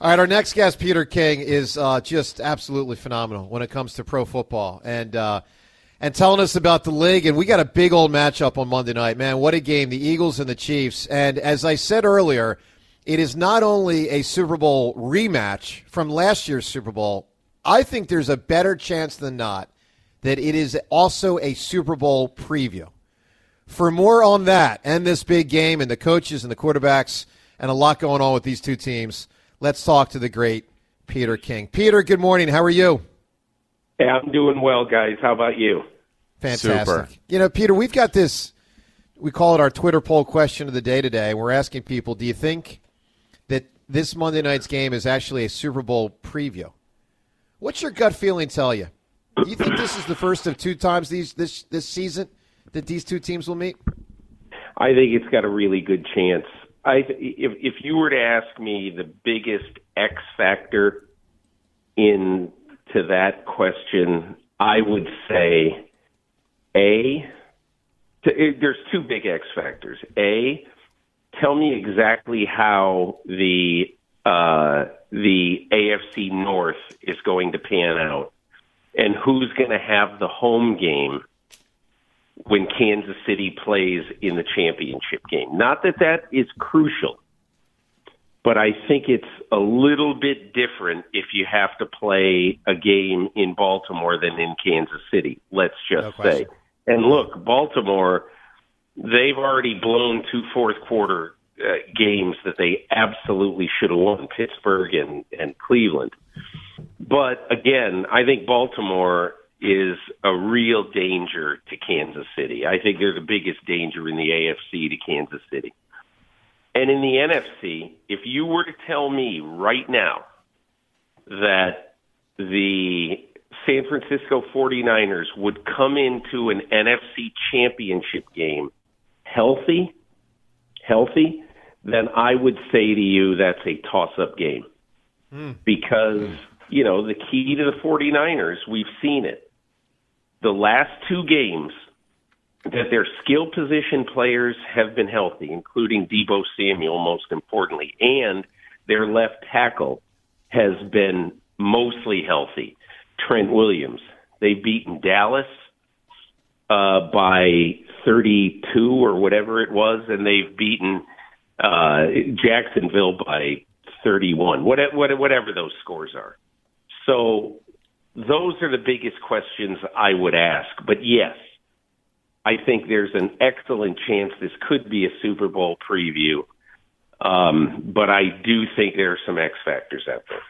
All right, our next guest, Peter King, is uh, just absolutely phenomenal when it comes to pro football and uh, and telling us about the league. And we got a big old matchup on Monday night, man. What a game! The Eagles and the Chiefs. And as I said earlier, it is not only a Super Bowl rematch from last year's Super Bowl. I think there's a better chance than not that it is also a Super Bowl preview. For more on that and this big game and the coaches and the quarterbacks and a lot going on with these two teams. Let's talk to the great Peter King. Peter, good morning. How are you? Hey, I'm doing well, guys. How about you? Fantastic. Super. You know, Peter, we've got this, we call it our Twitter poll question of the day today. We're asking people, do you think that this Monday night's game is actually a Super Bowl preview? What's your gut feeling tell you? Do you think this is the first of two times these this this season that these two teams will meet? I think it's got a really good chance. I if if you were to ask me the biggest X factor in to that question, I would say a to, it, there's two big X factors. A, tell me exactly how the uh, the AFC North is going to pan out, and who's going to have the home game when Kansas City plays in the championship game. Not that that is crucial, but I think it's a little bit different if you have to play a game in Baltimore than in Kansas City, let's just no say. And look, Baltimore, they've already blown two fourth quarter uh, games that they absolutely should have won, Pittsburgh and, and Cleveland. But again, I think Baltimore is a real danger to Kansas City. I think they're the biggest danger in the AFC to Kansas City. And in the NFC, if you were to tell me right now that the San Francisco 49ers would come into an NFC championship game healthy, healthy, then I would say to you that's a toss up game. Mm. Because, you know, the key to the 49ers, we've seen it the last two games that their skill position players have been healthy, including Deebo Samuel, most importantly, and their left tackle has been mostly healthy. Trent Williams. They've beaten Dallas uh, by 32 or whatever it was, and they've beaten uh, Jacksonville by 31, whatever those scores are. So those are the biggest questions I would ask. But yes, I think there's an excellent chance this could be a Super Bowl preview. Um, but I do think there are some X factors out there.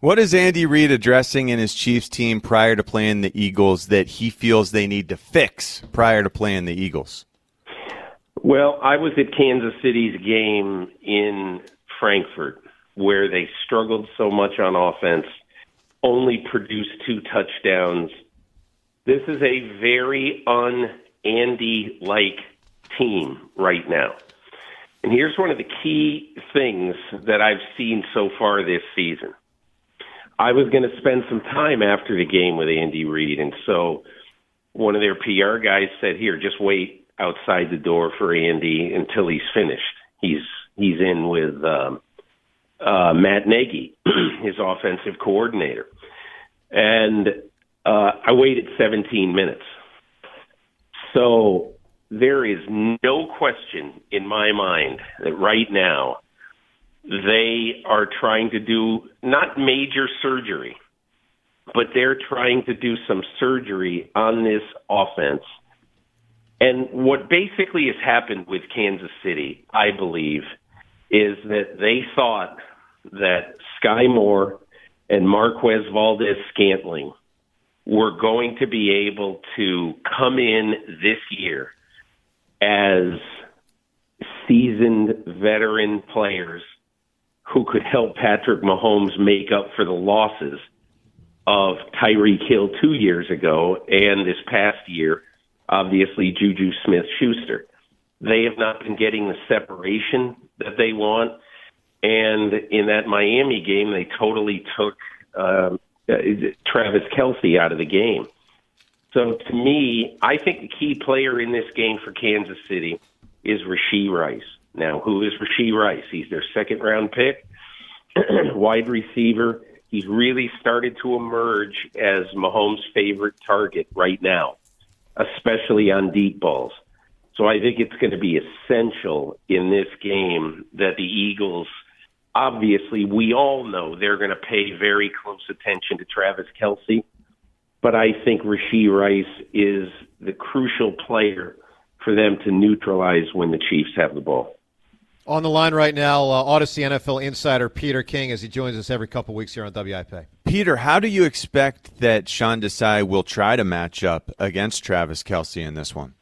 What is Andy Reid addressing in his Chiefs team prior to playing the Eagles that he feels they need to fix prior to playing the Eagles? Well, I was at Kansas City's game in Frankfurt where they struggled so much on offense only produced two touchdowns. This is a very un Andy like team right now. And here's one of the key things that I've seen so far this season. I was going to spend some time after the game with Andy Reid, and so one of their PR guys said, "Here, just wait outside the door for Andy until he's finished. He's he's in with um, uh, Matt Nagy, his offensive coordinator. And uh, I waited 17 minutes. So there is no question in my mind that right now they are trying to do not major surgery, but they're trying to do some surgery on this offense. And what basically has happened with Kansas City, I believe, is that they thought that Skyy Moore and Marquez Valdes Scantling were going to be able to come in this year as seasoned veteran players who could help Patrick Mahomes make up for the losses of Tyreek Hill two years ago and this past year, obviously Juju Smith Schuster. They have not been getting the separation that they want. And in that Miami game, they totally took uh, Travis Kelce out of the game. So to me, I think the key player in this game for Kansas City is Rashee Rice. Now, who is Rashee Rice? He's their second round pick, wide receiver. He's really started to emerge as Mahomes' favorite target right now, especially on deep balls. So I think it's going to be essential in this game that the Eagles, obviously, we all know they're going to pay very close attention to Travis Kelce, but I think Rashee Rice is the crucial player for them to neutralize when the Chiefs have the ball. On the line right now, uh, Audacy NFL insider Peter King as he joins us every couple weeks here on WIP. Peter, how do you expect that Sean Desai will try to match up against Travis Kelce in this one?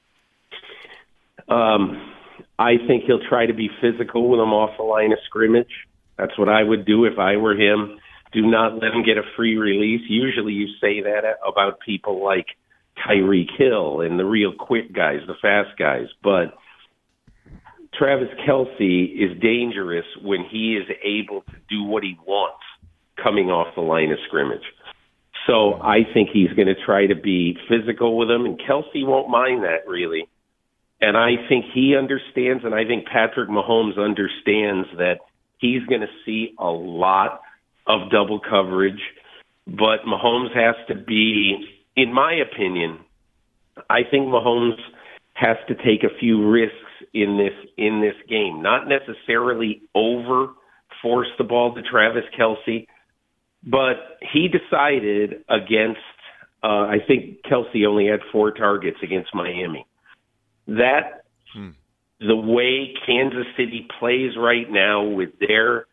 Um, I think he'll try to be physical with him off the line of scrimmage. That's what I would do if I were him. Do not let him get a free release. Usually you say that about people like Tyreek Hill and the real quick guys, the fast guys. But Travis Kelce is dangerous when he is able to do what he wants coming off the line of scrimmage. So I think he's going to try to be physical with him, and Kelce won't mind that really. And I think he understands, and I think Patrick Mahomes understands that he's going to see a lot of double coverage. But Mahomes has to be, in my opinion, I think Mahomes has to take a few risks in this in this game. Not necessarily over force the ball to Travis Kelce, but he decided against. Uh, I think Kelce only had four targets against Miami that hmm. The way Kansas City plays right now with their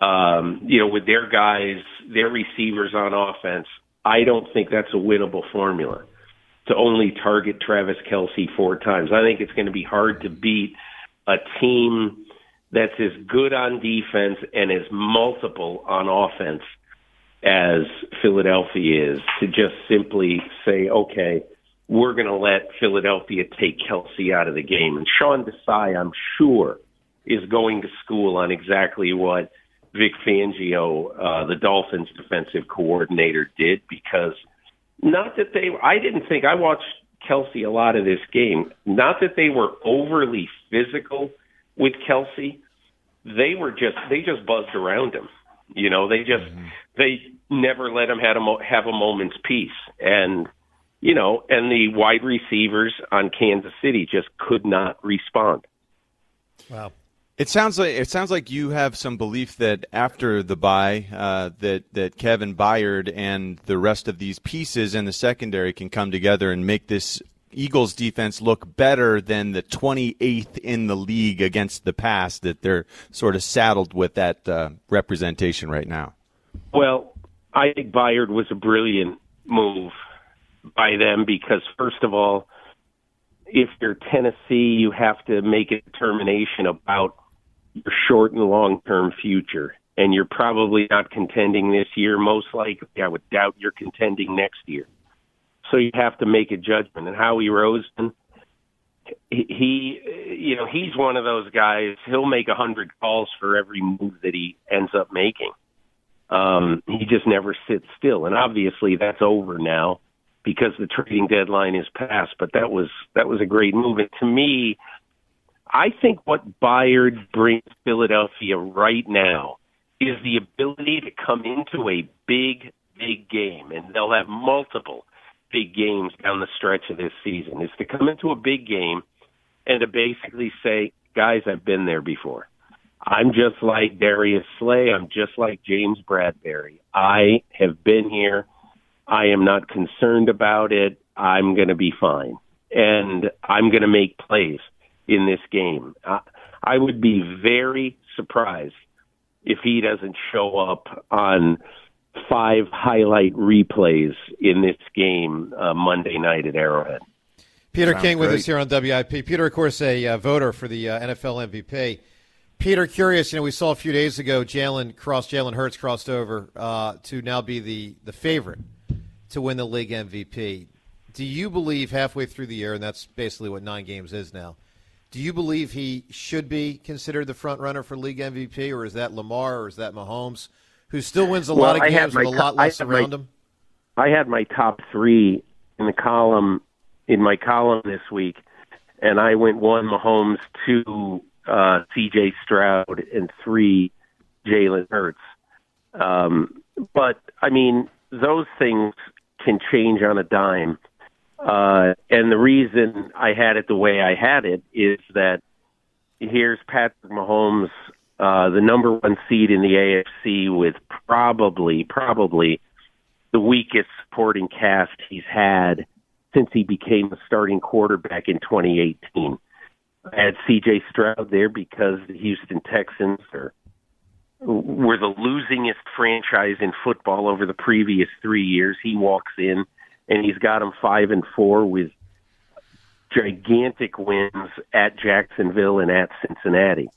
um, you know, with their guys, their receivers on offense, I don't think that's a winnable formula to only target Travis Kelce four times. I think it's going to be hard to beat a team that's as good on defense and as multiple on offense as Philadelphia is to just simply say, okay, we're going to let Philadelphia take Kelce out of the game. And Sean Desai, I'm sure, is going to school on exactly what Vic Fangio, uh, the Dolphins defensive coordinator, did because not that they, I didn't think, I watched Kelce a lot of this game, not that they were overly physical with Kelce, They were just, they just buzzed around him. You know, they just, mm-hmm. they never let him have a, mo- have a moment's peace. And, you know, and the wide receivers on Kansas City just could not respond. Wow. It sounds like it sounds like you have some belief that after the bye, uh, that that Kevin Byard and the rest of these pieces in the secondary can come together and make this Eagles defense look better than the 28th in the league against the pass that they're sort of saddled with that uh, representation right now. Well, I think Byard was a brilliant move by them because, first of all, if you're Tennessee, you have to make a determination about your short and long term future. And you're probably not contending this year. Most likely, I would doubt you're contending next year. So you have to make a judgment. And Howie Roseman, he, you know, he's one of those guys. He'll make a hundred calls for every move that he ends up making. Um, he just never sits still, and obviously that's over now because the trading deadline is passed. But that was that was a great move. And to me, I think what Byard brings Philadelphia right now is the ability to come into a big, big game, and they'll have multiple big games down the stretch of this season. Is to come into a big game and to basically say, guys, I've been there before. I'm just like Darius Slay. I'm just like James Bradberry. I have been here. I am not concerned about it. I'm going to be fine. And I'm going to make plays in this game. I, I would be very surprised if he doesn't show up on five highlight replays in this game uh, Monday night at Arrowhead. Peter Sounds King with great. us here on WIP. Peter, of course, a uh, voter for the uh, NFL MVP. Peter, curious. You know, we saw a few days ago Jalen crossed Jalen Hurts crossed over uh, to now be the the favorite to win the league MVP. Do you believe halfway through the year, and that's basically what nine games is now? Do you believe he should be considered the front runner for league MVP, or is that Lamar, or is that Mahomes, who still wins a well, lot of games with a lot less around my, him? I had my top three in the column in my column this week, and I went one Mahomes, two uh, C.J. Stroud, and three Jalen Hurts. Um, but I mean, those things can change on a dime. Uh, and the reason I had it the way I had it is that here's Patrick Mahomes, uh, the number one seed in the AFC with probably, probably the weakest supporting cast he's had since he became a starting quarterback in 2018. I had C.J. Stroud there because the Houston Texans are were the losingest franchise in football over the previous three years. He walks in and he's got them five and four with gigantic wins at Jacksonville and at Cincinnati.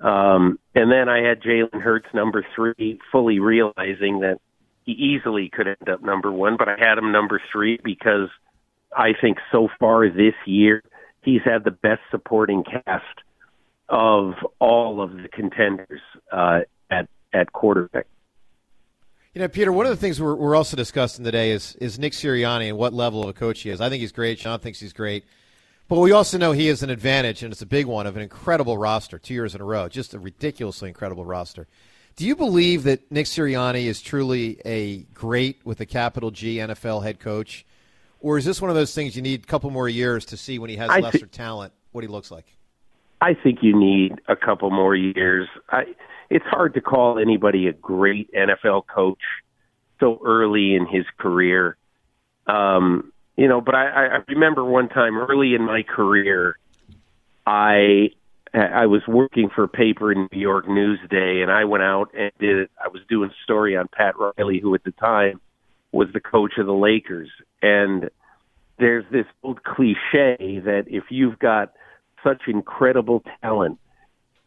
Um, and then I had Jalen Hurts number three, fully realizing that he easily could end up number one, but I had him number three because I think so far this year he's had the best supporting cast of all of the contenders uh, at at quarterback. You know, Peter, one of the things we're, we're also discussing today is is Nick Sirianni and what level of a coach he is. I think he's great. Sean thinks he's great. But we also know he has an advantage, and it's a big one, of an incredible roster, two years in a row, just a ridiculously incredible roster. Do you believe that Nick Sirianni is truly a great, with a capital G, NFL head coach? Or is this one of those things you need a couple more years to see when he has I lesser th- talent, what he looks like? I think you need a couple more years. I, it's hard to call anybody a great NFL coach so early in his career. Um, you know, but I, I remember one time early in my career, I I was working for a paper in New York Newsday, and I went out and did. I was doing a story on Pat Riley, who at the time was the coach of the Lakers, and there's this old cliche that if you've got such incredible talent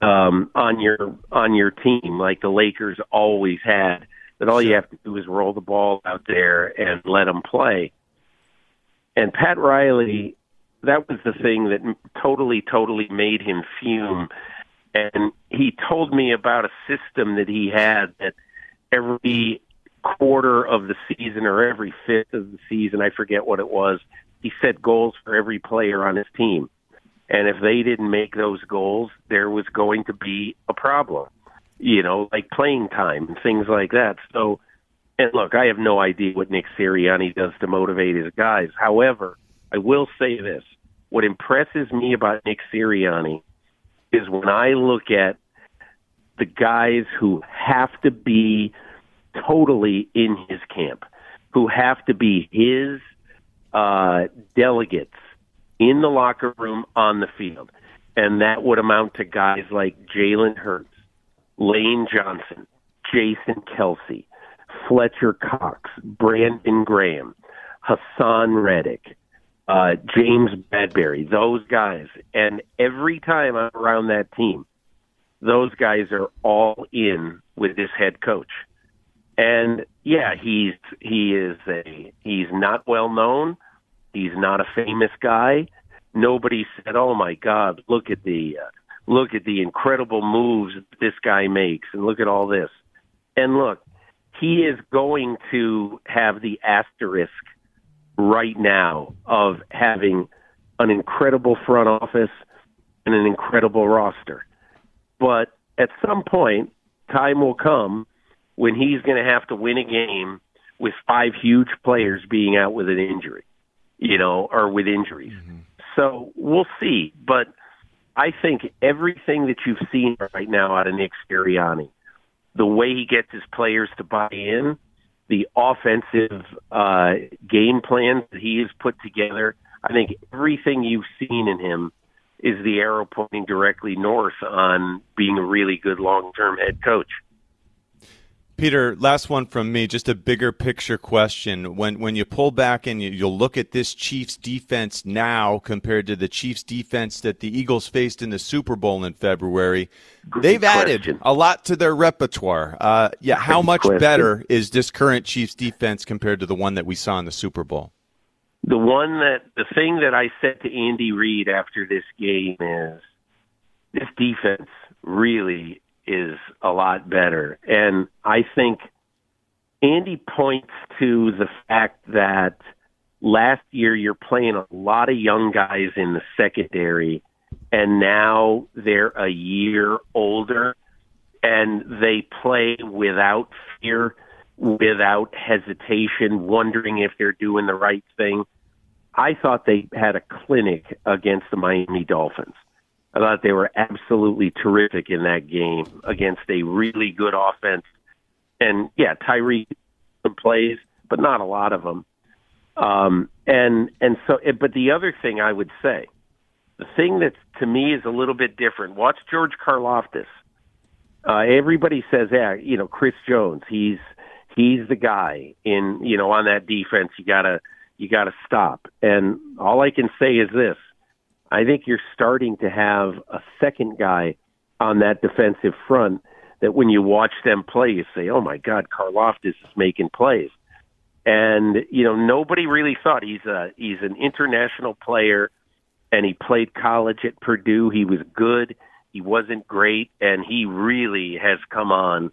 um, on your on your team, like the Lakers always had, that all you have to do is roll the ball out there and let them play. And Pat Riley, that was the thing that totally, totally made him fume. And he told me about a system that he had that every quarter of the season or every fifth of the season, I forget what it was, he set goals for every player on his team. And if they didn't make those goals, there was going to be a problem, you know, like playing time and things like that. So, and look, I have no idea what Nick Sirianni does to motivate his guys. However, I will say this. What impresses me about Nick Sirianni is when I look at the guys who have to be totally in his camp, who have to be his uh, delegates in the locker room on the field. And that would amount to guys like Jalen Hurts, Lane Johnson, Jason Kelce, Fletcher Cox, Brandon Graham, Haason Reddick, uh, James Bradberry, those guys. And every time I'm around that team, those guys are all in with this head coach. And yeah, he's he is a he's not well known. He's not a famous guy. Nobody said, "Oh my God, look at the uh, look at the incredible moves this guy makes, and look at all this." And look, he is going to have the asterisk right now of having an incredible front office and an incredible roster. But at some point, time will come when he's going to have to win a game with five huge players being out with an injury, you know, or with injuries. Mm-hmm. So we'll see. But I think everything that you've seen right now out of Nick Sirianni, the way he gets his players to buy in, the offensive uh, game plans that he has put together, I think everything you've seen in him is the arrow pointing directly north on being a really good long-term head coach. Peter, last one from me, just a bigger picture question. When when you pull back and you, you'll look at this Chiefs defense now compared to the Chiefs defense that the Eagles faced in the Super Bowl in February, Great they've question. added a lot to their repertoire. Uh, yeah, how much better is this current Chiefs defense compared to the one that we saw in the Super Bowl? The one that the thing that I said to Andy Reid after this game is this defense really is a lot better. And I think Andy points to the fact that last year you're playing a lot of young guys in the secondary and now they're a year older and they play without fear, without hesitation, wondering if they're doing the right thing. I thought they had a clinic against the Miami Dolphins. I thought they were absolutely terrific in that game against a really good offense. And yeah, Tyree plays, but not a lot of them. Um, and and so, but the other thing I would say, the thing that to me is a little bit different. Watch George Karlaftis. Uh, everybody says, yeah, you know, Chris Jones. He's he's the guy in you know on that defense. You gotta you gotta stop. And all I can say is this: I think you're starting to have a second guy on that defensive front that when you watch them play, you say, "Oh my God, Karlaftis is making plays." And you know, nobody really thought he's a he's an international player, and he played college at Purdue. He was good. He wasn't great, and he really has come on.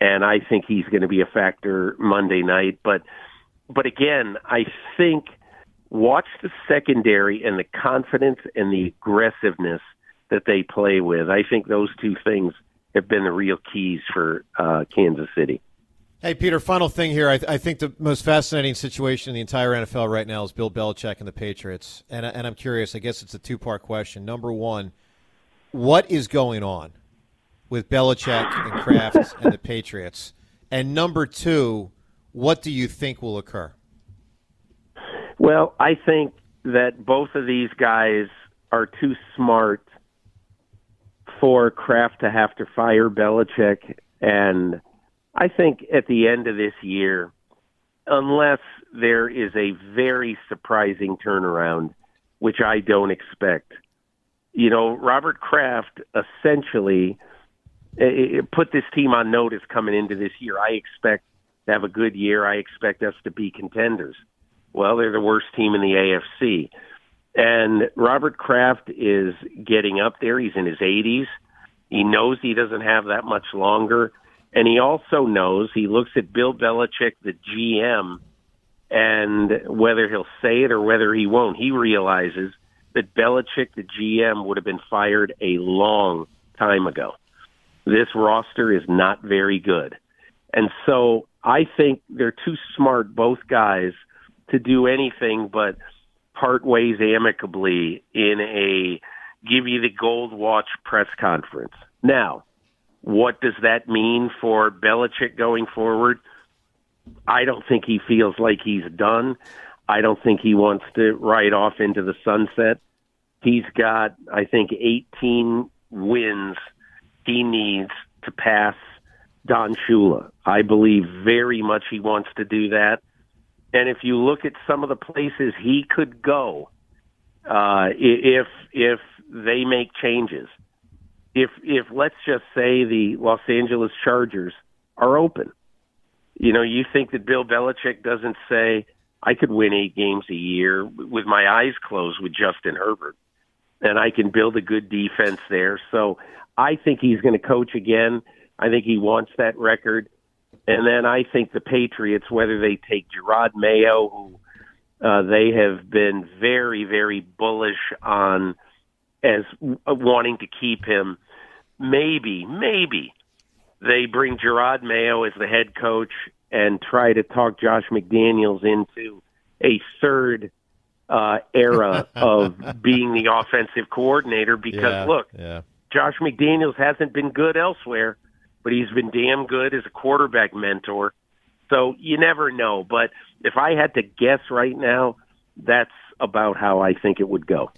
And I think he's going to be a factor Monday night. But but again, I think watch the secondary and the confidence and the aggressiveness that they play with. I think those two things have been the real keys for uh, Kansas City. Hey, Peter, final thing here. I, th- I, think the most fascinating situation in the entire NFL right now is Bill Belichick and the Patriots. And, and I'm curious, I guess it's a two part question. Number one, what is going on with Belichick and Kraft and the Patriots? And number two, what do you think will occur? Well, I think that both of these guys are too smart for Kraft to have to fire Belichick. And I think at the end of this year, unless there is a very surprising turnaround, which I don't expect, you know, Robert Kraft essentially eh, put this team on notice coming into this year. I expect to have a good year. I expect us to be contenders. Well, they're the worst team in the AFC. And Robert Kraft is getting up there. He's in his 80s. He knows he doesn't have that much longer. And he also knows, he looks at Bill Belichick, the GM, and whether he'll say it or whether he won't, he realizes that Belichick, the GM, would have been fired a long time ago. This roster is not very good. And so I think they're too smart, both guys, to do anything but part ways amicably in a give you the gold watch press conference. Now, what does that mean for Belichick going forward? I don't think he feels like he's done. I don't think he wants to ride off into the sunset. He's got, I think, 18 wins he needs to pass Don Shula. I believe very much he wants to do that. And if you look at some of the places he could go, uh, if if they make changes, if if let's just say the Los Angeles Chargers are open, you know, you think that Bill Belichick doesn't say, "I could win eight games a year with my eyes closed with Justin Herbert, and I can build a good defense there." So I think he's going to coach again. I think he wants that record. And then I think the Patriots, whether they take Jerod Mayo, who uh, they have been very, very bullish on as wanting to keep him, maybe, maybe they bring Jerod Mayo as the head coach and try to talk Josh McDaniels into a third uh, era of being the offensive coordinator because Yeah, look, yeah. Josh McDaniels hasn't been good elsewhere, but he's been damn good as a quarterback mentor. So you never know. But if I had to guess right now, that's about how I think it would go.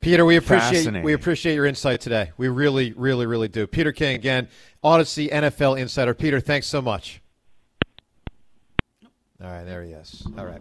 Peter, we appreciate we appreciate your insight today. We really, really, really do. Peter King again, Audacy NFL insider. Peter, thanks so much. All right, there he is. All right.